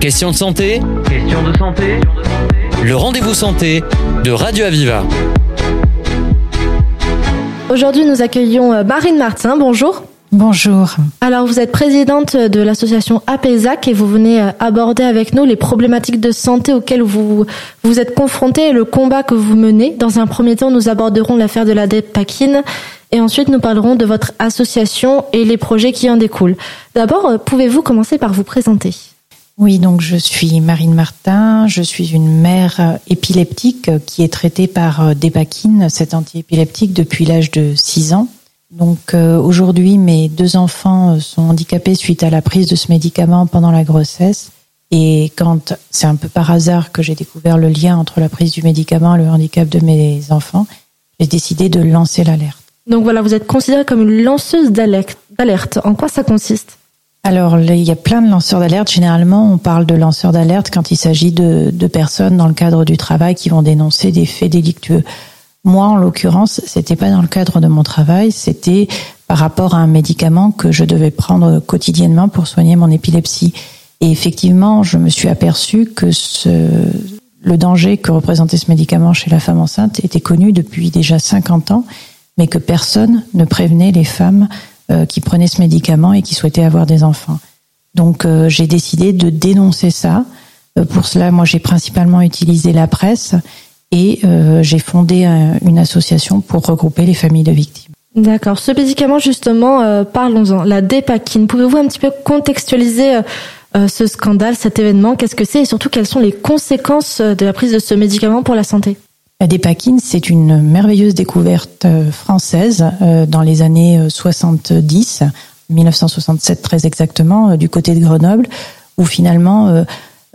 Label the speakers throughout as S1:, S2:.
S1: Question de santé
S2: Question de santé
S1: Le rendez-vous santé de Radio Aviva.
S3: Aujourd'hui, nous accueillons euh, Marine Martin. Bonjour.
S4: Bonjour.
S3: Alors, vous êtes présidente de l'association APESAC et vous venez euh, aborder avec nous les problématiques de santé auxquelles vous vous êtes confrontés et le combat que vous menez. Dans un premier temps, nous aborderons l'affaire de la dépakine et ensuite nous parlerons de votre association et les projets qui en découlent. D'abord, euh, pouvez-vous commencer par vous présenter?
S4: Oui, donc je suis Marine Martin, je suis une mère épileptique qui est traitée par Dépakine, cet antiépileptique, depuis l'âge de 6 ans. Donc euh, aujourd'hui, mes deux enfants sont handicapés suite à la prise de ce médicament pendant la grossesse. Et quand c'est un peu par hasard que j'ai découvert le lien entre la prise du médicament et le handicap de mes enfants, j'ai décidé de lancer l'alerte.
S3: Donc voilà, vous êtes considérée comme une lanceuse d'alerte. En quoi ça consiste?
S4: Alors, il y a plein de lanceurs d'alerte. Généralement, on parle de lanceurs d'alerte quand il s'agit de, personnes dans le cadre du travail qui vont dénoncer des faits délictueux. Moi, en l'occurrence, c'était pas dans le cadre de mon travail, c'était par rapport à un médicament que je devais prendre quotidiennement pour soigner mon épilepsie. Et effectivement, je me suis aperçue que ce, le danger que représentait ce médicament chez la femme enceinte était connu depuis déjà 50 ans, mais que personne ne prévenait les femmes qui prenaient ce médicament et qui souhaitaient avoir des enfants. Donc euh, j'ai décidé de dénoncer ça. Euh, pour cela, moi j'ai principalement utilisé la presse et euh, j'ai fondé une association pour regrouper les familles de victimes.
S3: D'accord. Ce médicament, justement, euh, parlons-en. La dépakine. Pouvez-vous un petit peu contextualiser euh, ce scandale, cet événement? Qu'est-ce que c'est et surtout quelles sont les conséquences de la prise de ce médicament pour la santé?
S4: La dépakine, c'est une merveilleuse découverte française dans les années 70, 1967 très exactement, du côté de Grenoble, où finalement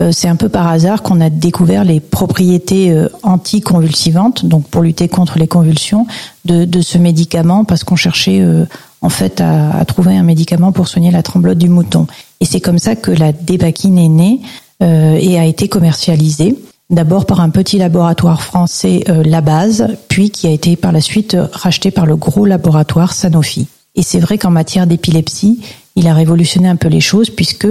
S4: euh, c'est un peu par hasard qu'on a découvert les propriétés euh, anticonvulsivantes, donc pour lutter contre les convulsions, de, de ce médicament, parce qu'on cherchait euh, en fait à, trouver un médicament pour soigner la tremblote du mouton. Et c'est comme ça que la débakine est née et a été commercialisée. D'abord par un petit laboratoire français, La Base, puis qui a été par la suite racheté par le gros laboratoire Sanofi. Et c'est vrai qu'en matière d'épilepsie, il a révolutionné un peu les choses puisque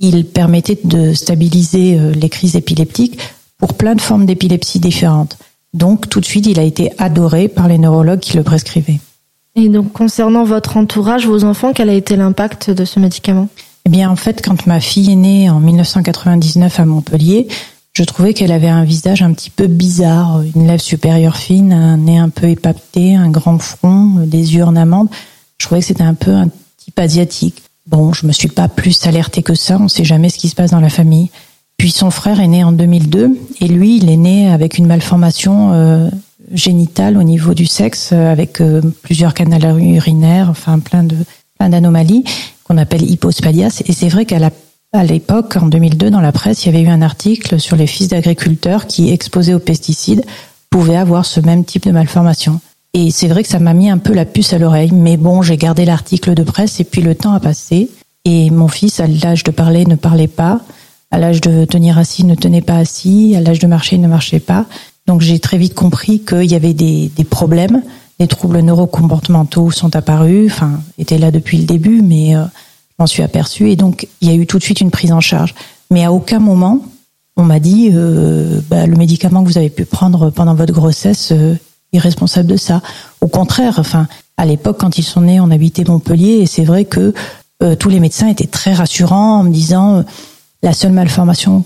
S4: il permettait de stabiliser euh, les crises épileptiques pour plein de formes d'épilepsie différentes. Donc tout de suite, il a été adoré par les neurologues qui le prescrivaient.
S3: Et donc concernant votre entourage, vos enfants, quel a été l'impact de ce médicament?
S4: Eh bien en fait, quand ma fille est née en 1999 à Montpellier, je trouvais qu'elle avait un visage un petit peu bizarre, une lèvre supérieure fine, un nez un peu épaté, un grand front, des yeux en amande. Je trouvais que c'était un peu un type asiatique. Bon, je me suis pas plus alertée que ça. On sait jamais ce qui se passe dans la famille. Puis son frère est né en 2002 et lui, il est né avec une malformation euh, génitale au niveau du sexe, euh, avec euh, plusieurs canaux urinaires, enfin plein plein d'anomalies qu'on appelle hypospadias. Et c'est vrai qu'à la à l'époque, en 2002, dans la presse, il y avait eu un article sur les fils d'agriculteurs qui, exposés aux pesticides, pouvaient avoir ce même type de malformation. Et c'est vrai que ça m'a mis un peu la puce à l'oreille. Mais bon, j'ai gardé l'article de presse et puis le temps a passé. Et mon fils, à l'âge de parler, ne parlait pas. À l'âge de tenir assis, ne tenait pas assis. À l'âge de marcher, il ne marchait pas. Donc j'ai très vite compris qu'il y avait des, problèmes. Des troubles neurocomportementaux sont apparus. Enfin, étaient là depuis le début, mais euh, j'en suis aperçue. Et donc, il y a eu tout de suite une prise en charge. Mais à aucun moment, on m'a dit, euh, bah, le médicament que vous avez pu prendre pendant votre grossesse, euh, irresponsable de ça. Au contraire, enfin, à l'époque, quand ils sont nés, on habitait Montpellier et c'est vrai que euh, tous les médecins étaient très rassurants en me disant la seule malformation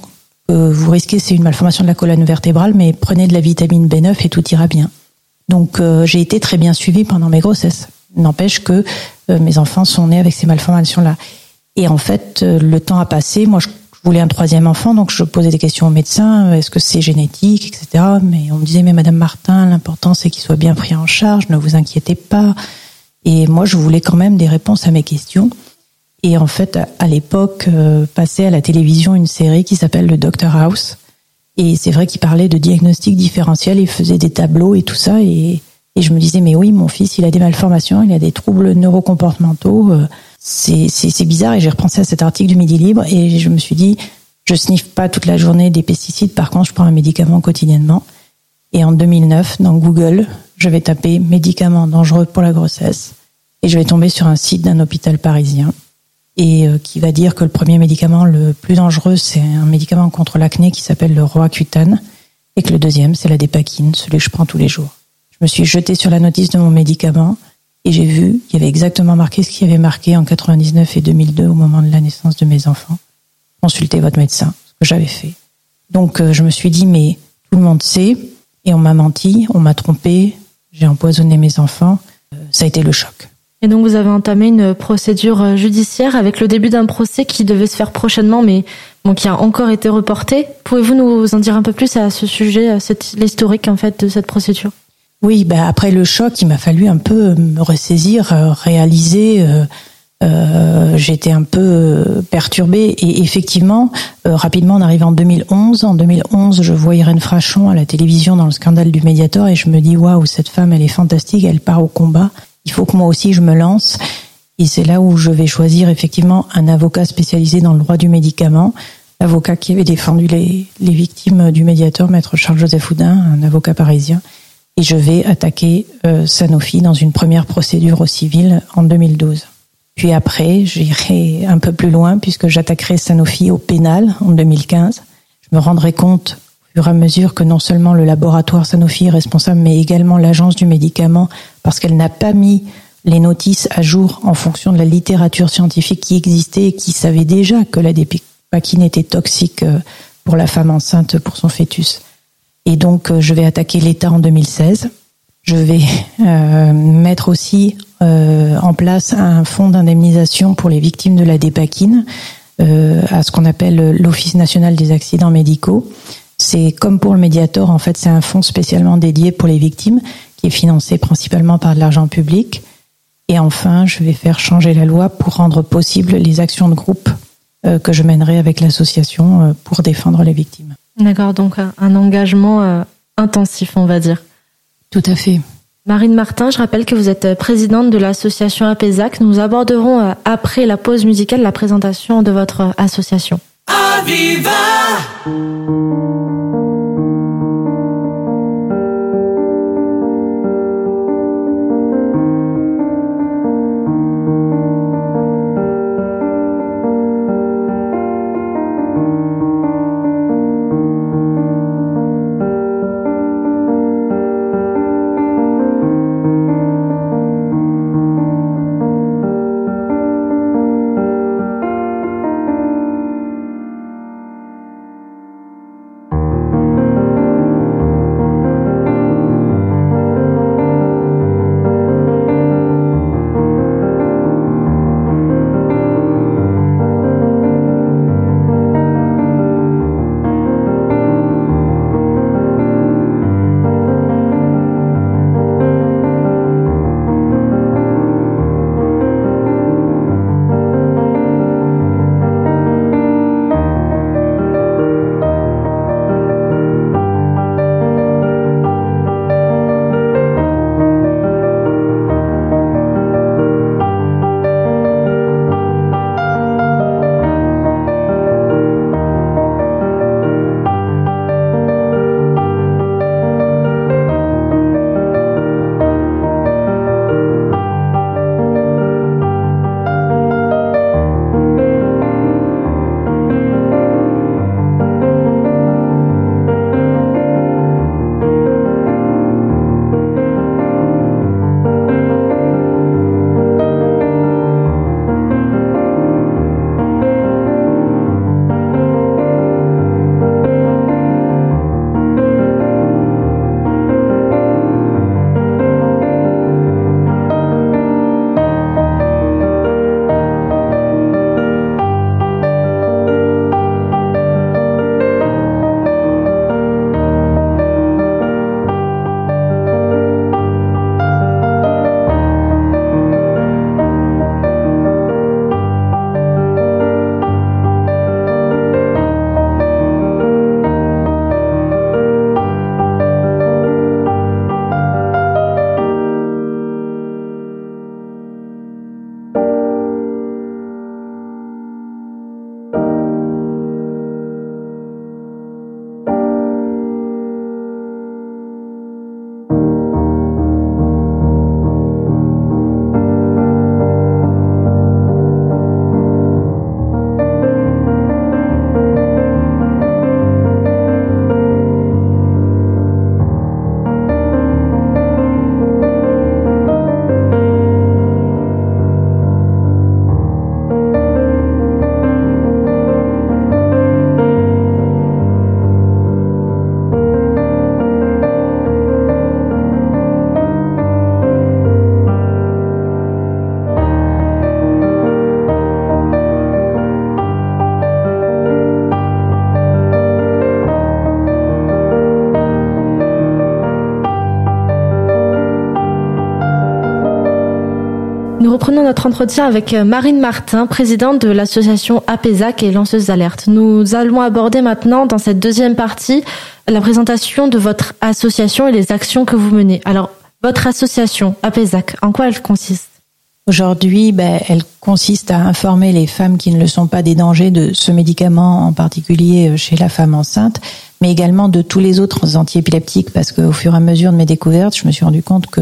S4: que vous risquez, c'est une malformation de la colonne vertébrale, mais prenez de la vitamine B9 et tout ira bien. Donc j'ai été très bien suivie pendant mes grossesses. N'empêche que mes enfants sont nés avec ces malformations-là. Et en fait, le temps a passé. Moi, je voulais un troisième enfant, donc je posais des questions au médecin, euh, est-ce que c'est génétique, etc. Mais on me disait, mais Madame Martin, l'important c'est qu'il soit bien pris en charge, ne vous inquiétez pas. Et moi, je voulais quand même des réponses à mes questions. Et en fait, à l'époque, euh, passait à la télévision une série qui s'appelle le Doctor House. Et c'est vrai qu'il parlait de diagnostic différentiel, il faisait des tableaux et tout ça. Et, et je me disais, mais oui, mon fils, il a des malformations, il a des troubles neurocomportementaux. Euh, c'est bizarre et j'ai repensé à cet article du Midi Libre et je me suis dit, je sniffe pas toute la journée des pesticides, par contre, je prends un médicament quotidiennement. Et en 2009, dans Google, je vais taper médicaments dangereux pour la grossesse et je vais tomber sur un site d'un hôpital parisien. et qui va dire que le premier médicament le plus dangereux, c'est un médicament contre l'acné qui s'appelle le Roaccutane, et que le deuxième, c'est la dépakine, celui que je prends tous les jours. Je me suis jetée sur la notice de mon médicament et j'ai vu qu'il y avait exactement marqué ce qui avait marqué en 99 et 2002 au moment de la naissance de mes enfants. Consultez votre médecin, ce que j'avais fait. Donc euh, je me suis dit, mais tout le monde sait, et on m'a menti, on m'a trompé, j'ai empoisonné mes enfants. Euh, ça a été le choc.
S3: Et donc vous avez entamé une procédure euh, judiciaire avec le début d'un procès qui devait se faire prochainement, mais qui a encore été reporté. Pouvez-vous nous en dire un peu plus à ce sujet, l'historique en fait de cette procédure?
S4: Oui, ben après le choc, il m'a fallu un peu me ressaisir, réaliser. Euh, j'étais un peu perturbée et effectivement, euh, rapidement, on arrive en 2011. En 2011, je vois Irène Frachon à la télévision dans le scandale du Mediator et je me dis waouh, cette femme, elle est fantastique, elle part au combat. Il faut que moi aussi je me lance. Et c'est là où je vais choisir effectivement un avocat spécialisé dans le droit du médicament, l'avocat qui avait défendu les, les victimes du Mediator, maître Charles-Joseph Houdin, un avocat parisien. Et je vais attaquer euh, Sanofi dans une première procédure au civil en 2012. Puis après, j'irai un peu plus loin puisque j'attaquerai Sanofi au pénal en 2015. Je me rendrai compte au fur et à mesure que non seulement le laboratoire Sanofi est responsable, mais également l'agence du médicament, parce qu'elle n'a pas mis les notices à jour en fonction de la littérature scientifique qui existait et qui savait déjà que la dépakine était toxique euh, pour la femme enceinte, pour son fœtus. Et donc, euh, je vais attaquer l'État en 2016. Je vais euh, mettre aussi euh, en place un fonds d'indemnisation pour les victimes de la dépakine, euh, à ce qu'on appelle l'Office national des accidents médicaux. C'est comme pour le Mediator, en fait, c'est un fonds spécialement dédié pour les victimes, qui est financé principalement par de l'argent public. Et enfin, je vais faire changer la loi pour rendre possible les actions de groupe euh, que je mènerai avec l'association euh, pour défendre les victimes.
S3: D'accord, donc un engagement euh, intensif, on va dire.
S4: Tout à fait.
S3: Marine Martin, je rappelle que vous êtes présidente de l'association APESAC. Nous aborderons euh, après la pause musicale la présentation de votre association. Aviva notre entretien avec euh, Marine Martin, présidente de l'association APESAC et lanceuse d'alerte. Nous allons aborder maintenant, dans cette deuxième partie, la présentation de votre association et les actions que vous menez. Alors, votre association APESAC, en quoi elle consiste?
S4: Aujourd'hui, ben, elle consiste à informer les femmes qui ne le sont pas des dangers de ce médicament, en particulier euh, chez la femme enceinte, mais également de tous les autres antiépileptiques, parce qu'au fur et à mesure de mes découvertes, je me suis rendu compte que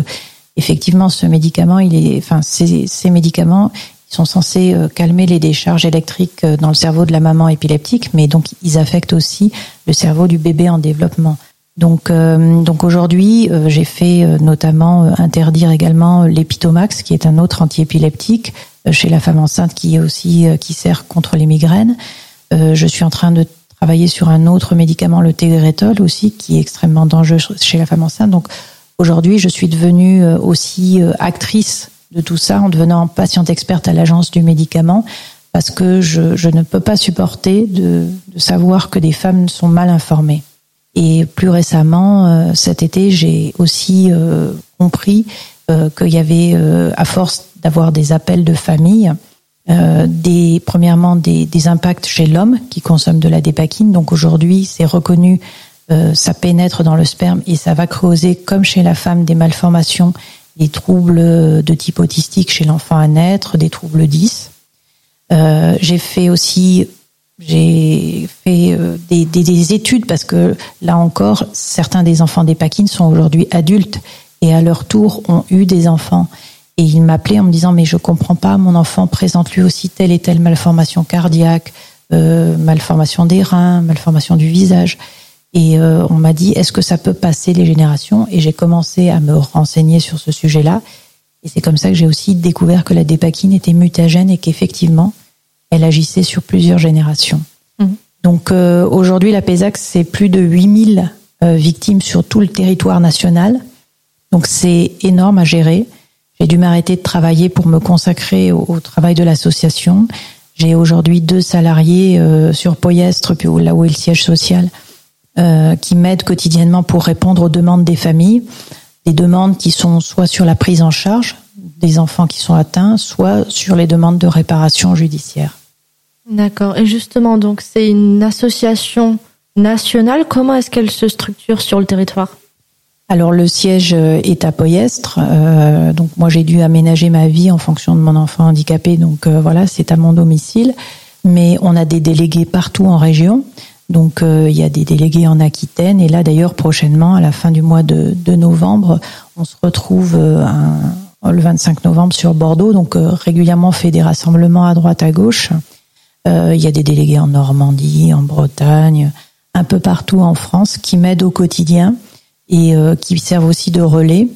S4: effectivement, ce médicament, enfin, ces, médicaments, sont censés euh, calmer les décharges électriques euh, dans le cerveau de la maman épileptique, mais donc ils affectent aussi le cerveau du bébé en développement. Donc, euh, donc aujourd'hui, j'ai fait notamment interdire également l'épitomax, qui est un autre antiépileptique chez la femme enceinte, qui est aussi qui sert contre les migraines. je suis en train de travailler sur un autre médicament, le Tegretol aussi, qui est extrêmement dangereux chez la femme enceinte. Donc Aujourd'hui, je suis devenue euh, aussi euh, actrice de tout ça en devenant patiente experte à l'agence du médicament parce que je, ne peux pas supporter de, savoir que des femmes sont mal informées. Et plus récemment, euh, cet été, j'ai aussi compris qu'il y avait, à force d'avoir des appels de famille, premièrement des, des impacts chez l'homme qui consomme de la dépakine. Donc aujourd'hui, c'est reconnu euh, ça pénètre dans le sperme et ça va causer, comme chez la femme, des malformations, des troubles de type autistique chez l'enfant à naître, des troubles 10. Euh, j'ai fait aussi, j'ai fait euh, des, des, des, études parce que là encore, certains des enfants des Paquines sont aujourd'hui adultes et à leur tour ont eu des enfants. Et ils m'appelaient en me disant mais je comprends pas, mon enfant présente lui aussi telle et telle malformation cardiaque, euh, malformation des reins, malformation du visage. Et euh, on m'a dit, est-ce que ça peut passer les générations? Et j'ai commencé à me renseigner sur ce sujet-là. Et c'est comme ça que j'ai aussi découvert que la dépakine était mutagène et qu'effectivement, elle agissait sur plusieurs générations. Mhm. Donc euh, aujourd'hui, la PESAC, c'est plus de 8000 euh, victimes sur tout le territoire national. Donc c'est énorme à gérer. J'ai dû m'arrêter de travailler pour me consacrer au, travail de l'association. J'ai aujourd'hui deux salariés sur Poyestre, puis là où est le siège social, euh, qui m'aident quotidiennement pour répondre aux demandes des familles, des demandes qui sont soit sur la prise en charge des enfants qui sont atteints, soit sur les demandes de réparation judiciaire.
S3: D'accord. Et justement, donc c'est une association nationale. Comment est-ce qu'elle se structure sur le territoire?
S4: Alors le siège euh, est à Poyestre, euh, donc moi j'ai dû aménager ma vie en fonction de mon enfant handicapé, donc voilà c'est à mon domicile. Mais on a des délégués partout en région. Donc euh, il y a des délégués en Aquitaine et là d'ailleurs prochainement à la fin du mois de, novembre, on se retrouve euh, le 25 novembre sur Bordeaux. Donc euh, régulièrement fait des rassemblements à droite à gauche. Il y a des délégués en Normandie, en Bretagne, un peu partout en France qui m'aident au quotidien et qui servent aussi de relais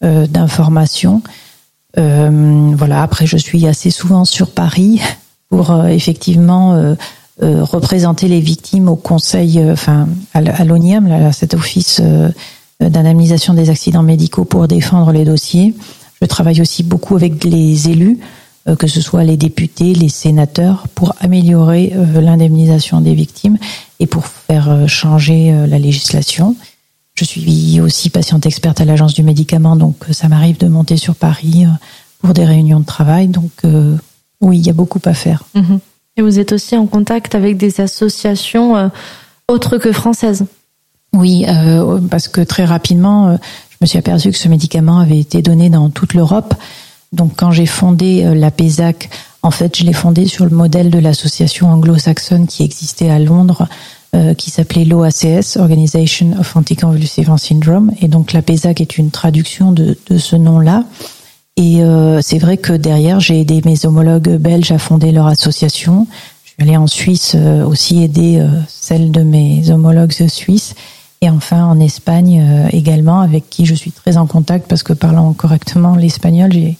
S4: d'information. voilà. Après, je suis assez souvent sur Paris pour effectivement euh, représenter les victimes au conseil, euh, enfin à l'ONIAM, cet office euh, d'indemnisation des accidents médicaux pour défendre les dossiers. Je travaille aussi beaucoup avec les élus, que ce soit les députés, les sénateurs, pour améliorer l'indemnisation des victimes et pour faire changer la législation. Je suis aussi patiente experte à l'agence du médicament, donc ça m'arrive de monter sur Paris pour des réunions de travail. Donc oui, il y a beaucoup à faire.
S3: Mm-hmm. Et vous êtes aussi en contact avec des associations euh, autres que françaises
S4: Oui, euh, parce que très rapidement, euh, je me suis aperçue que ce médicament avait été donné dans toute l'Europe. Donc quand j'ai fondé la PESAC, en fait, je l'ai fondé sur le modèle de l'association anglo-saxonne qui existait à Londres, qui s'appelait l'OACS, Organization of Anticonvulsivant Syndrome. Et donc la PESAC est une traduction de ce nom-là. Et euh, c'est vrai que derrière, j'ai aidé mes homologues belges à fonder leur association. Je suis allée en Suisse euh, aussi aider euh, celle de mes homologues suisses. Et enfin en Espagne également, avec qui je suis très en contact parce que parlant correctement l'espagnol, j'ai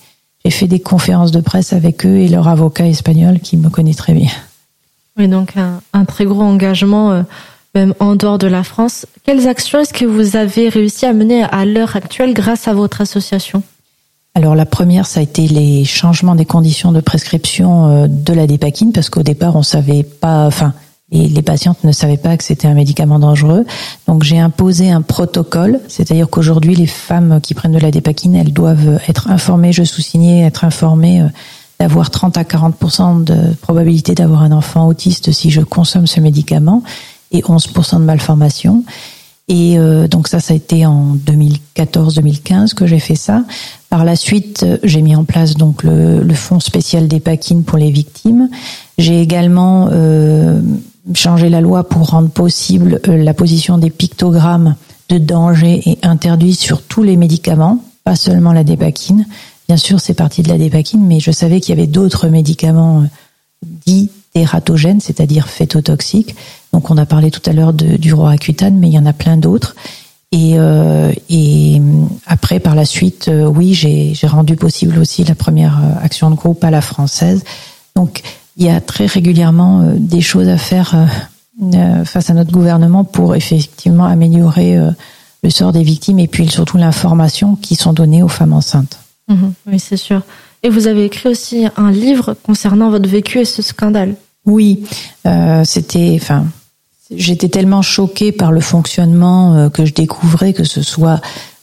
S4: fait des conférences de presse avec eux et leur avocat espagnol qui me connaît très bien.
S3: Oui, donc un, un très gros engagement même en dehors de la France. Quelles actions est-ce que vous avez réussi à mener à l'heure actuelle grâce à votre association?
S4: Alors la première, ça a été les changements des conditions de prescription euh, de la dépakine, parce qu'au départ, on savait pas, enfin, les, patientes ne savaient pas que c'était un médicament dangereux. Donc j'ai imposé un protocole, c'est-à-dire qu'aujourd'hui les femmes qui prennent de la dépakine, elles doivent être informées, je sous-signais, être informées euh, d'avoir 30 à 40 de probabilité d'avoir un enfant autiste si je consomme ce médicament et 11 de malformation. Et euh, donc ça, ça a été en 2014-2015 que j'ai fait ça. Par la suite, j'ai mis en place donc le, le fonds spécial des paquines pour les victimes. J'ai également euh, changé la loi pour rendre possible euh, la position des pictogrammes de danger et interdit sur tous les médicaments, pas seulement la dépakine. Bien sûr, c'est parti de la dépakine, mais je savais qu'il y avait d'autres médicaments euh, dits tératogènes, c'est-à-dire phétotoxiques. Donc, on a parlé tout à l'heure du roaccutane, mais il y en a plein d'autres. Et, euh, et après, par la suite, euh, oui, j'ai rendu possible aussi la première euh, action de groupe à la française. Donc, il y a très régulièrement euh, des choses à faire face à notre gouvernement pour effectivement améliorer le sort des victimes et puis surtout l'information qui sont données aux femmes enceintes.
S3: Mhm. oui, c'est sûr. Et vous avez écrit aussi un livre concernant votre vécu et ce scandale.
S4: Oui, euh, c'était, enfin, j'étais tellement choquée par le fonctionnement euh, que je découvrais, que ce soit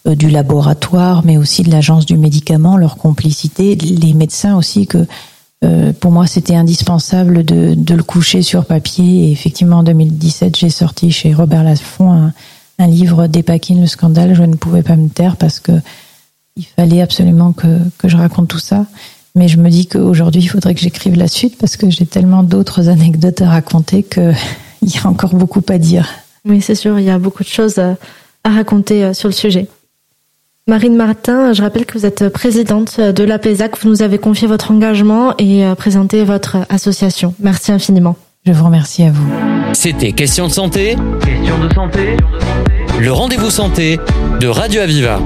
S4: euh, du laboratoire, mais aussi de l'agence du médicament, leur complicité, les médecins aussi, que euh, pour moi c'était indispensable de, de, le coucher sur papier. Et effectivement, en 2017, j'ai sorti chez Robert Laffont un, un livre d'Epaquine, le scandale. Je ne pouvais pas me taire parce que il fallait absolument que, que je raconte tout ça. Mais je me dis qu'aujourd'hui, il faudrait que j'écrive la suite parce que j'ai tellement d'autres anecdotes à raconter qu'il y a encore beaucoup à dire.
S3: Oui, c'est sûr, il y a beaucoup de choses à raconter euh, sur le sujet. Marine Martin, je rappelle que vous êtes présidente de l'APESAC. Vous nous avez confié votre engagement et euh, présenté votre association. Merci infiniment.
S4: Je vous remercie à vous.
S1: C'était Question de santé. Question de santé. Le rendez-vous santé de Radio Aviva.